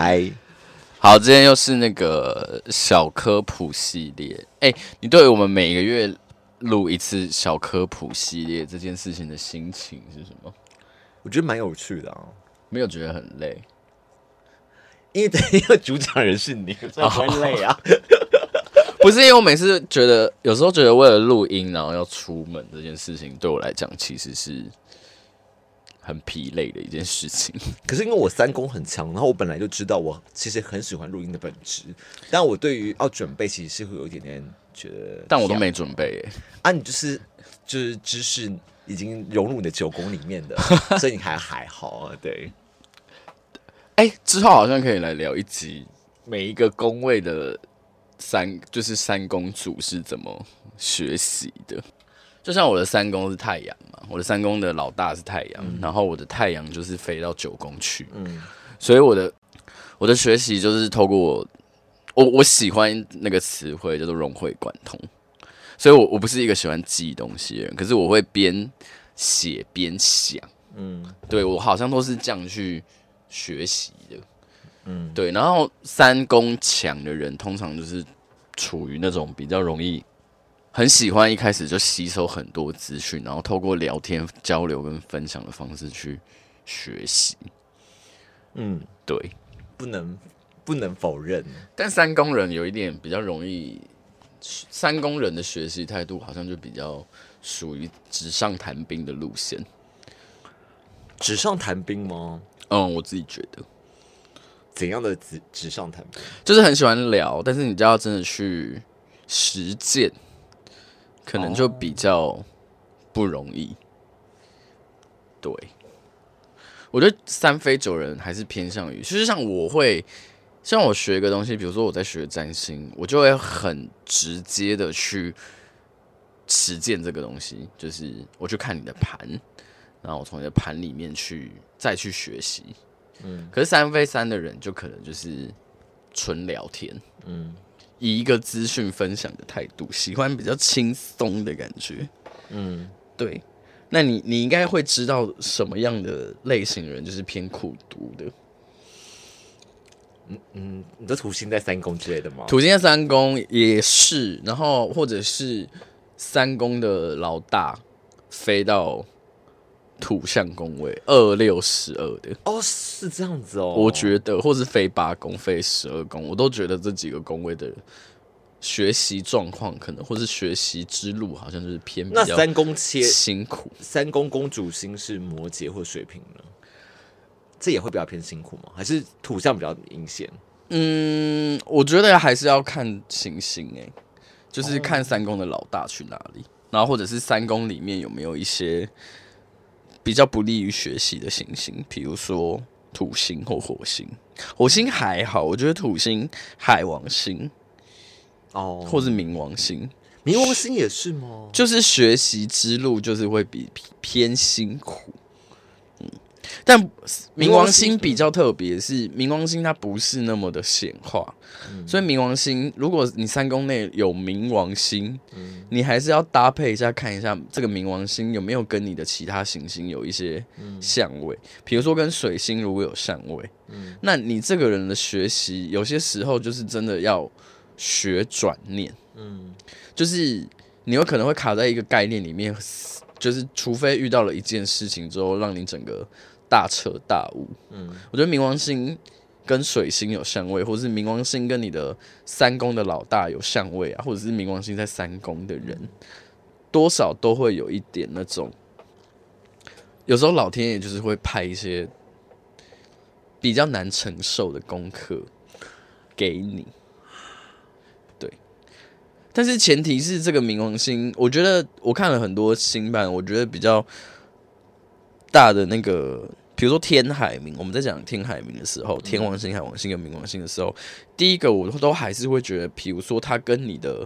嗨，好，今天又是那个小科普系列。哎、欸，你对我们每个月录一次小科普系列这件事情的心情是什么？我觉得蛮有趣的啊，没有觉得很累，因为因为主讲人是你，所以不会累啊。不是因为我每次觉得，有时候觉得为了录音，然后要出门这件事情，对我来讲其实是。很疲累的一件事情，可是因为我三公很强，然后我本来就知道我其实很喜欢录音的本质，但我对于要准备其实是会有一点点觉得，但我都没准备耶。啊，你就是就是知识已经融入你的九宫里面的，所以你还还好啊。对，哎、欸，之后好像可以来聊一集每一个宫位的三，就是三公主是怎么学习的。就像我的三宫是太阳嘛，我的三宫的老大是太阳，嗯、然后我的太阳就是飞到九宫去，嗯，所以我的我的学习就是透过我我我喜欢那个词汇叫做融会贯通，所以我我不是一个喜欢记东西的人，可是我会边写边想，嗯，对我好像都是这样去学习的，嗯，对，然后三宫强的人通常就是处于那种比较容易。很喜欢一开始就吸收很多资讯，然后透过聊天交流跟分享的方式去学习。嗯，对，不能不能否认。但三工人有一点比较容易，三工人的学习态度好像就比较属于纸上谈兵的路线。纸上谈兵吗？嗯，我自己觉得。怎样的纸纸上谈兵？就是很喜欢聊，但是你就要真的去实践。可能就比较不容易。对，我觉得三飞九人还是偏向于，其实像我会，像我学一个东西，比如说我在学占星，我就会很直接的去实践这个东西，就是我去看你的盘，然后我从你的盘里面去再去学习。嗯，可是三飞三的人就可能就是纯聊天。嗯。以一个资讯分享的态度，喜欢比较轻松的感觉。嗯，对。那你你应该会知道什么样的类型人就是偏苦读的。嗯嗯，你的土星在三宫之类的吗？土星在三宫也是，然后或者是三宫的老大飞到。土象宫位二六十二的哦，是这样子哦。我觉得，或是非八宫、非十二宫，我都觉得这几个宫位的学习状况，可能或是学习之路，好像就是偏比较那三宫切辛苦。三宫公主星是摩羯或水瓶呢？这也会比较偏辛苦吗？还是土象比较明显？嗯，我觉得还是要看行星哎，就是看三宫的老大去哪里，然后或者是三宫里面有没有一些。比较不利于学习的行星，比如说土星或火星。火星还好，我觉得土星、海王星哦，或是冥王星。冥王星也是吗？就是学习之路就是会比偏辛苦。但冥王星比较特别，是冥王星它不是那么的显化，嗯、所以冥王星如果你三宫内有冥王星，嗯、你还是要搭配一下看一下这个冥王星有没有跟你的其他行星有一些相位，比如说跟水星如果有相位，嗯、那你这个人的学习有些时候就是真的要学转念，嗯，就是你有可能会卡在一个概念里面，就是除非遇到了一件事情之后让你整个。大彻大悟，嗯，我觉得冥王星跟水星有相位，或者是冥王星跟你的三宫的老大有相位啊，或者是冥王星在三宫的人，多少都会有一点那种，有时候老天爷就是会派一些比较难承受的功课给你，对，但是前提是这个冥王星，我觉得我看了很多新版，我觉得比较。大的那个，比如说天海明，我们在讲天海明的时候，天王星、海王星跟冥王星的时候，第一个我都还是会觉得，比如说它跟你的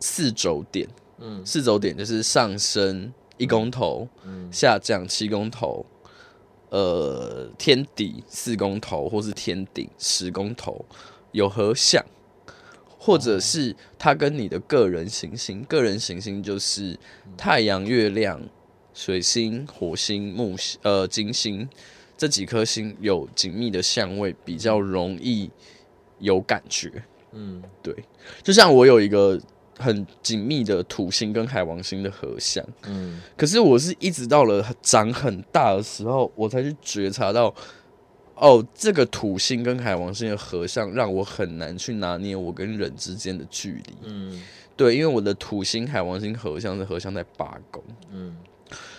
四轴点，嗯，四轴点就是上升一公头，嗯，下降七公头，呃，天底四公头，或是天顶十公头有合相，或者是它跟你的个人行星，个人行星就是太阳、月亮。水星、火星、木星、呃金星这几颗星有紧密的相位，比较容易有感觉。嗯，对，就像我有一个很紧密的土星跟海王星的合相，嗯，可是我是一直到了长很大的时候，我才去觉察到，哦，这个土星跟海王星的合相让我很难去拿捏我跟人之间的距离。嗯，对，因为我的土星海王星合相是合相在八宫，嗯，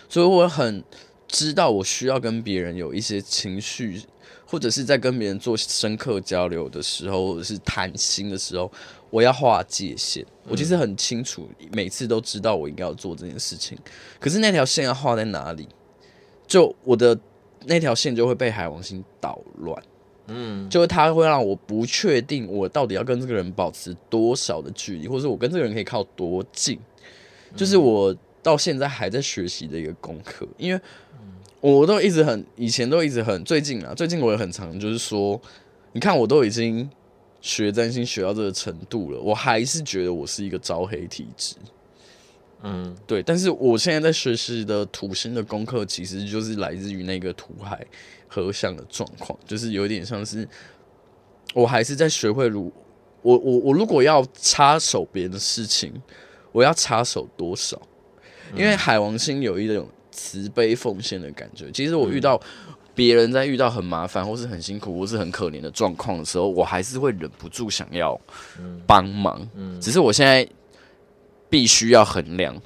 所以我很知道我需要跟别人有一些情绪。或者是在跟别人做深刻交流的时候，或者是谈心的时候，我要划界限。我其实很清楚，每次都知道我应该要做这件事情。可是那条线要画在哪里？就我的那条线就会被海王星捣乱。嗯，就是它会让我不确定我到底要跟这个人保持多少的距离，或者是我跟这个人可以靠多近。就是我到现在还在学习的一个功课，因为。我都一直很，以前都一直很，最近啊，最近我也很常，就是说，你看我都已经学占星学到这个程度了，我还是觉得我是一个招黑体质。嗯，对。但是我现在在学习的土星的功课，其实就是来自于那个土海合相的状况，就是有点像是，我还是在学会如我我我如果要插手别人的事情，我要插手多少？因为海王星有一种。慈悲奉献的感觉。其实我遇到别人在遇到很麻烦，或是很辛苦，或是很可怜的状况的时候，我还是会忍不住想要帮忙。只是我现在必须要衡量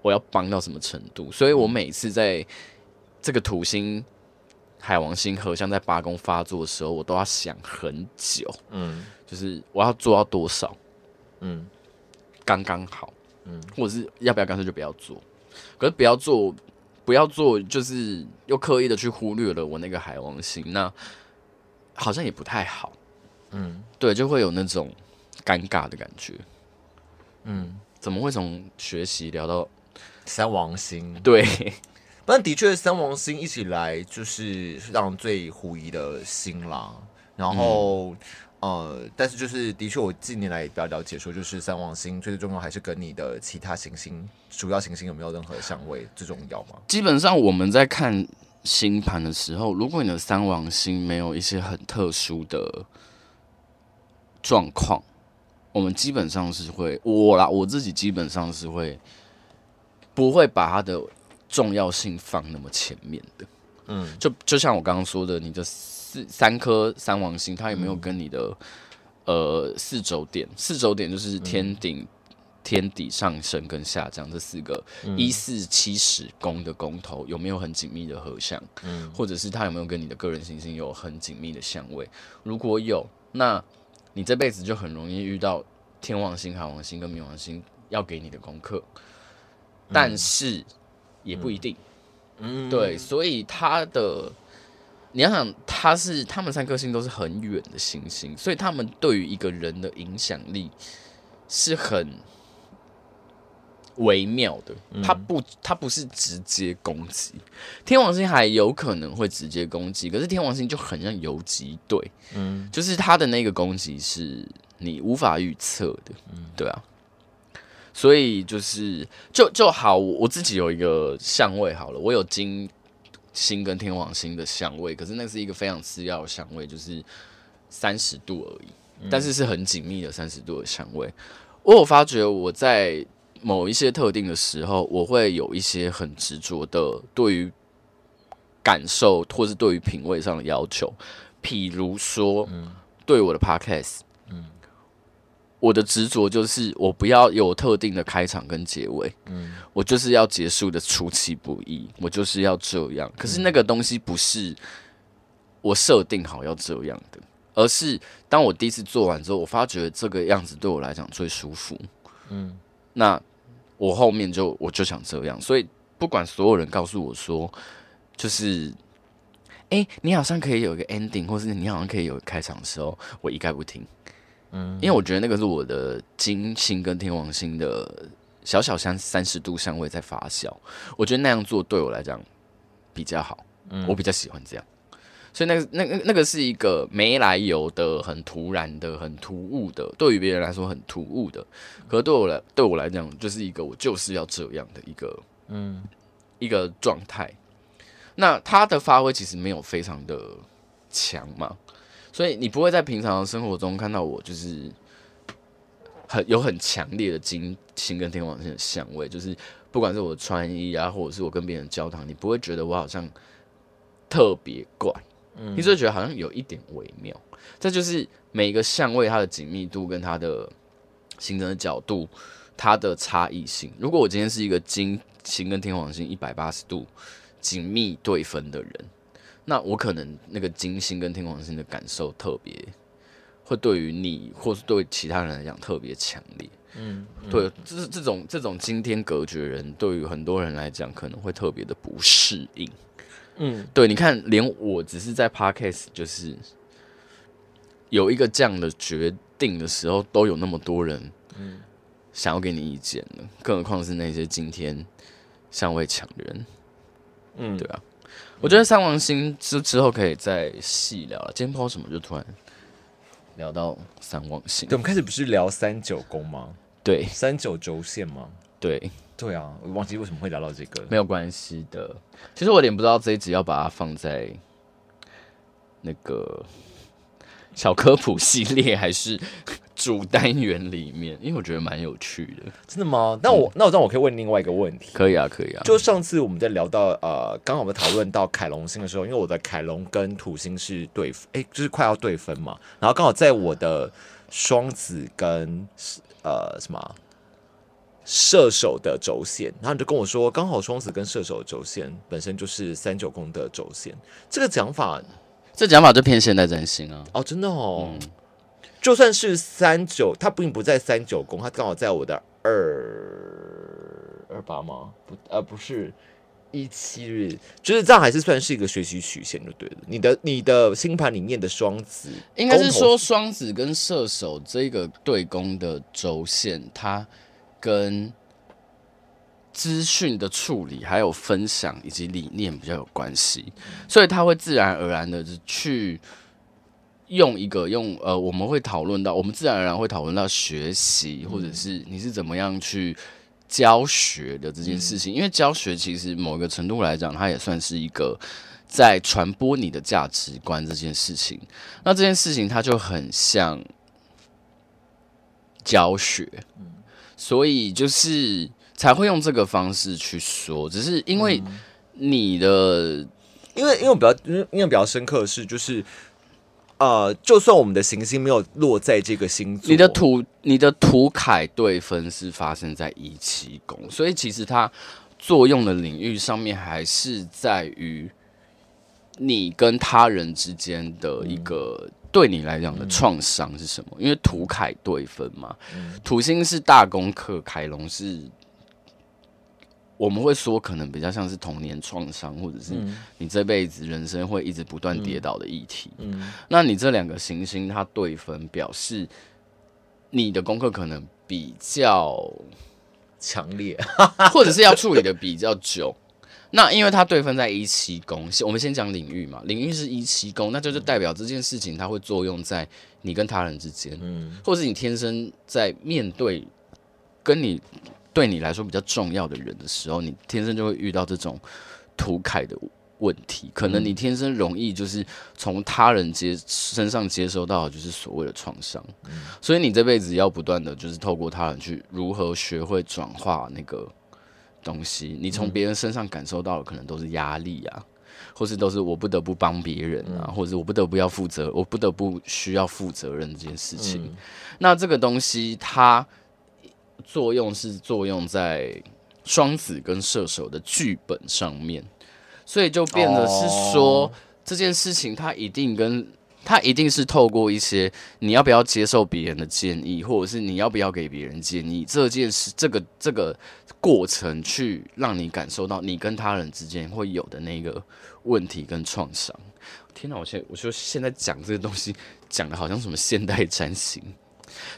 我要帮到什么程度，所以我每次在这个土星、海王星合相在八宫发作的时候，我都要想很久。嗯，就是我要做到多少？嗯，刚刚好。嗯，或者是要不要干脆就不要做？可是不要做，不要做，就是又刻意的去忽略了我那个海王星，那好像也不太好。嗯，对，就会有那种尴尬的感觉。嗯，怎么会从学习聊到三王星？对，但的确三王星一起来就是让最狐疑的星啦。然后。呃，但是就是的确，我近年来也比较了解，说就是三王星最重要还是跟你的其他行星、主要行星有没有任何相位最重要吗？基本上我们在看星盘的时候，如果你的三王星没有一些很特殊的状况，我们基本上是会我啦，我自己基本上是会不会把它的重要性放那么前面的。嗯，就就像我刚刚说的，你的。四三颗三王星，它有没有跟你的、嗯、呃四轴点？四轴点就是天顶、嗯、天底、上升跟下降这四个一四七十宫的宫头有没有很紧密的合相？嗯，或者是它有没有跟你的个人行星有很紧密的相位？如果有，那你这辈子就很容易遇到天王星、海王星跟冥王星要给你的功课，但是也不一定。嗯，对，所以他的。你要想，他是他们三颗星都是很远的行星，所以他们对于一个人的影响力是很微妙的。他不，他不是直接攻击。天王星还有可能会直接攻击，可是天王星就很像游击队，嗯，就是他的那个攻击是你无法预测的，嗯，对啊。所以就是就就好，我自己有一个相位好了，我有金。星跟天王星的相位，可是那是一个非常次要的相位，就是三十度而已，但是是很紧密的三十度的相位。我有发觉我在某一些特定的时候，我会有一些很执着的对于感受或是对于品味上的要求，譬如说，对我的 podcast。我的执着就是，我不要有特定的开场跟结尾，嗯，我就是要结束的出其不意，我就是要这样。可是那个东西不是我设定好要这样的，而是当我第一次做完之后，我发觉这个样子对我来讲最舒服，嗯，那我后面就我就想这样。所以不管所有人告诉我说，就是，哎、欸，你好像可以有一个 ending，或是你好像可以有个开场的时候，我一概不听。因为我觉得那个是我的金星跟天王星的小小相三十度相位在发酵，我觉得那样做对我来讲比较好，嗯。我比较喜欢这样，所以那个那个那个是一个没来由的、很突然的、很突兀的，对于别人来说很突兀的，可是对我来对我来讲就是一个我就是要这样的一个嗯。一个状态，那他的发挥其实没有非常的强嘛，所以你不会在平常的生活中看到我就是很有很强烈的金星跟天王星的相位，就是不管是我穿衣啊，或者是我跟别人交谈，你不会觉得我好像特别怪，嗯，你只会觉得好像有一点微妙。这就是每一个相位它的紧密度跟它的形成的角度，它的差异性。如果我今天是一个金星跟天王星一百八十度紧密对分的人，那我可能那个金星跟天王星的感受特别，会对于你或是对其他人来讲特别强烈。嗯，嗯对，这这种这种今天隔绝人，对于很多人来讲可能会特别的不适应。嗯，对，你看，连我只是在 Podcast 就是。有一个这样的决定的时候，都有那么多人，想要给你意见了，更何况是那些今天相位强的人，嗯，对啊，我觉得三王星之之后可以再细聊了。今天不知道什么，就突然聊到三王星。对，我们开始不是聊三九宫吗？对，三九轴线吗？对，对啊，我忘记为什么会聊到这个，没有关系的。其实我有点不知道这一集要把它放在那个。小科普系列还是主单元里面，因为我觉得蛮有趣的。真的吗？那我、嗯、那我这样我可以问另外一个问题。可以啊，可以啊。就上次我们在聊到呃，刚好我们讨论到凯龙星的时候，因为我的凯龙跟土星是对，哎、欸，就是快要对分嘛。然后刚好在我的双子跟呃什么射手的轴线，然后你就跟我说，刚好双子跟射手的轴线本身就是三九宫的轴线，这个讲法。这讲法就偏现代占星啊！哦，真的哦，嗯、就算是三九，它并不在三九宫，它刚好在我的二二八吗？不，呃、不是一七日，就是这样，还是算是一个学习曲线就对了。你的你的星盘里面的双子，应该是说双子跟射手这个对宫的轴线，它跟。资讯的处理，还有分享以及理念比较有关系，所以他会自然而然的去用一个用呃，我们会讨论到，我们自然而然会讨论到学习，或者是你是怎么样去教学的这件事情。因为教学其实某一个程度来讲，它也算是一个在传播你的价值观这件事情。那这件事情它就很像教学，所以就是。才会用这个方式去说，只是因为你的，嗯、因为因为我比较，因为因为比较深刻的是，就是呃，就算我们的行星没有落在这个星座，你的土你的土凯对分是发生在一七宫，所以其实它作用的领域上面还是在于你跟他人之间的一个对你来讲的创伤是什么？因为土凯对分嘛，土星是大功课，凯龙是。我们会说，可能比较像是童年创伤，或者是你这辈子人生会一直不断跌倒的议题。嗯嗯、那你这两个行星它对分，表示你的功课可能比较强烈，或者是要处理的比较久。那因为它对分在一七宫，我们先讲领域嘛，领域是一七宫，那就是代表这件事情它会作用在你跟他人之间，嗯，或者是你天生在面对跟你。对你来说比较重要的人的时候，你天生就会遇到这种涂凯的问题。可能你天生容易就是从他人接身上接收到就是所谓的创伤，嗯、所以你这辈子要不断的就是透过他人去如何学会转化那个东西。你从别人身上感受到的可能都是压力啊，或是都是我不得不帮别人啊，或者我不得不要负责，我不得不需要负责任这件事情。嗯、那这个东西它。作用是作用在双子跟射手的剧本上面，所以就变得是说、oh. 这件事情，它一定跟它一定是透过一些你要不要接受别人的建议，或者是你要不要给别人建议这件事，这个这个过程去让你感受到你跟他人之间会有的那个问题跟创伤。天哪，我现我说现在讲这个东西讲的好像什么现代占星。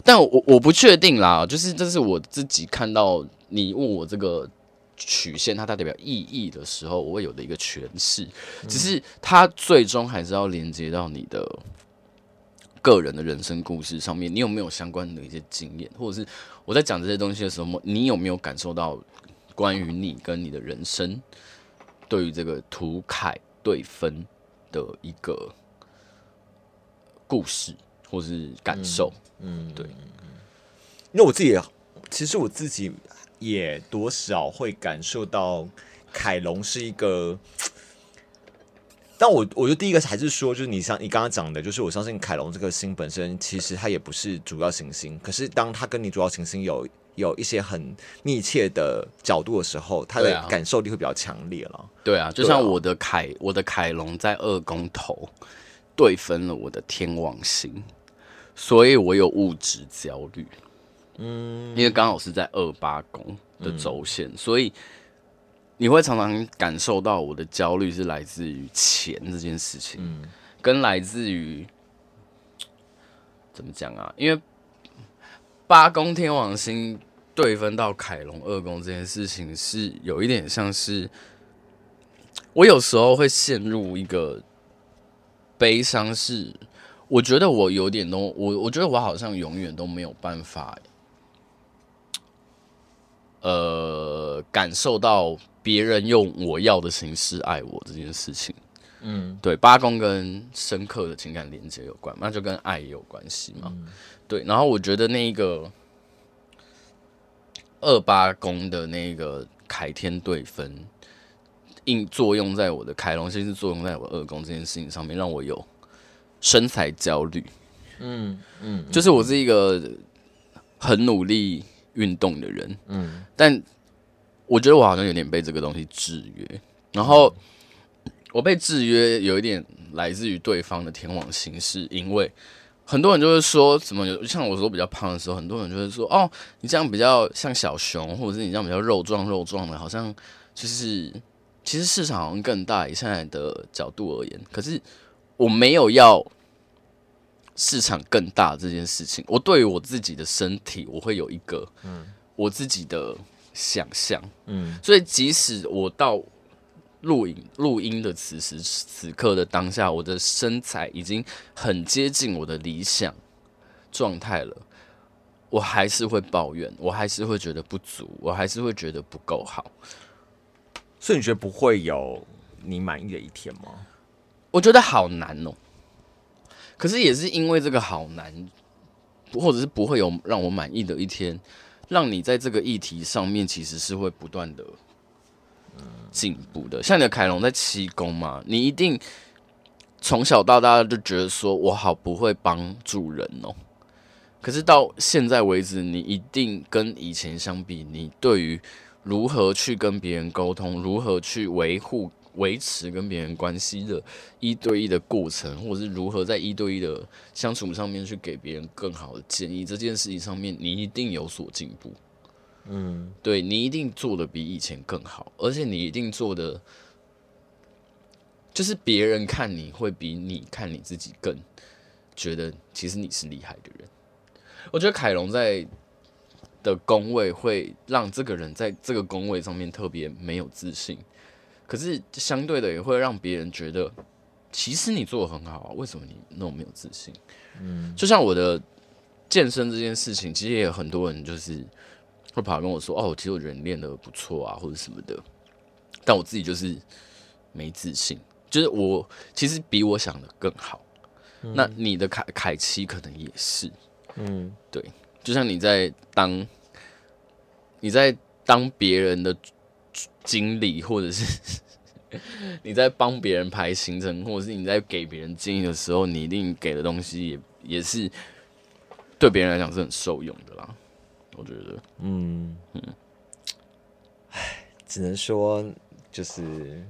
但我我不确定啦，就是这是我自己看到你问我这个曲线它代表意义的时候，我会有的一个诠释。只是它最终还是要连接到你的个人的人生故事上面，你有没有相关的一些经验，或者是我在讲这些东西的时候，你有没有感受到关于你跟你的人生对于这个图凯对分的一个故事或是感受。嗯，对。因为我自己，其实我自己也多少会感受到凯龙是一个。但我我觉得第一个还是说，就是你像你刚刚讲的，就是我相信凯龙这个星本身其实它也不是主要行星，可是当它跟你主要行星有有一些很密切的角度的时候，它的感受力会比较强烈了。对啊，就像我的凯我的凯龙在二宫头对分了我的天王星，所以我有物质焦虑。嗯，因为刚好是在二八宫的轴线，嗯，所以。你会常常感受到我的焦虑是来自于钱这件事情，嗯，跟来自于怎么讲啊？因为八宫天王星对分到凯龙二宫这件事情，是有一点像是我有时候会陷入一个悲伤，是我觉得我有点都我我觉得我好像永远都没有办法，呃，感受到。别人用我要的形式爱我这件事情，嗯，对，八宫跟深刻的情感连接有关，那就跟爱也有关系嘛，嗯，对。然后我觉得那个二八宫的那个凯天对分，应作用在我的凯龙星是作用在我二宫这件事情上面，让我有身材焦虑，嗯嗯，就是我是一个很努力运动的人，嗯，但。我觉得我好像有点被这个东西制约，然后我被制约有一点来自于对方的天王星，是因为很多人就会说什么有，像我说比较胖的时候，很多人就会说哦，你这样比较像小熊，或者是你这样比较肉壮肉壮的，好像就是其实市场好像更大，以现在的角度而言，可是我没有要市场更大这件事情，我对于我自己的身体，我会有一个嗯，我自己的。想象，嗯，所以即使我到录影录音的此时此刻的当下，我的身材已经很接近我的理想状态了，我还是会抱怨，我还是会觉得不足，我还是会觉得不够好。所以你觉得不会有你满意的一天吗？我觉得好难哦。可是也是因为这个好难，或者是不会有让我满意的一天。让你在这个议题上面其实是会不断的进步的。像你的凯龙在七宫嘛，你一定从小到大就觉得说我好不会帮助人哦。可是到现在为止，你一定跟以前相比，你对于如何去跟别人沟通，如何去维护。维持跟别人关系的一对一的过程，或者是如何在一对一的相处上面去给别人更好的建议，这件事情上面你一定有所进步。嗯，对，你一定做的比以前更好，而且你一定做的就是别人看你会比你看你自己更觉得其实你是厉害的人。我觉得凯龙在的工位会让这个人在这个工位上面特别没有自信。可是相对的也会让别人觉得，其实你做的很好啊，为什么你那么没有自信？嗯，就像我的健身这件事情，其实也有很多人就是会跑来跟我说，哦，其实我觉得你练的不错啊，或者什么的。但我自己就是没自信，就是我其实比我想的更好。嗯，那你的凯凯七可能也是，嗯，对，就像你在当你在当别人的。经理，或者是 你在帮别人排行程，或者是你在给别人建议的时候，你一定给的东西也也是对别人来讲是很受用的啦。我觉得，嗯嗯，唉，只能说就是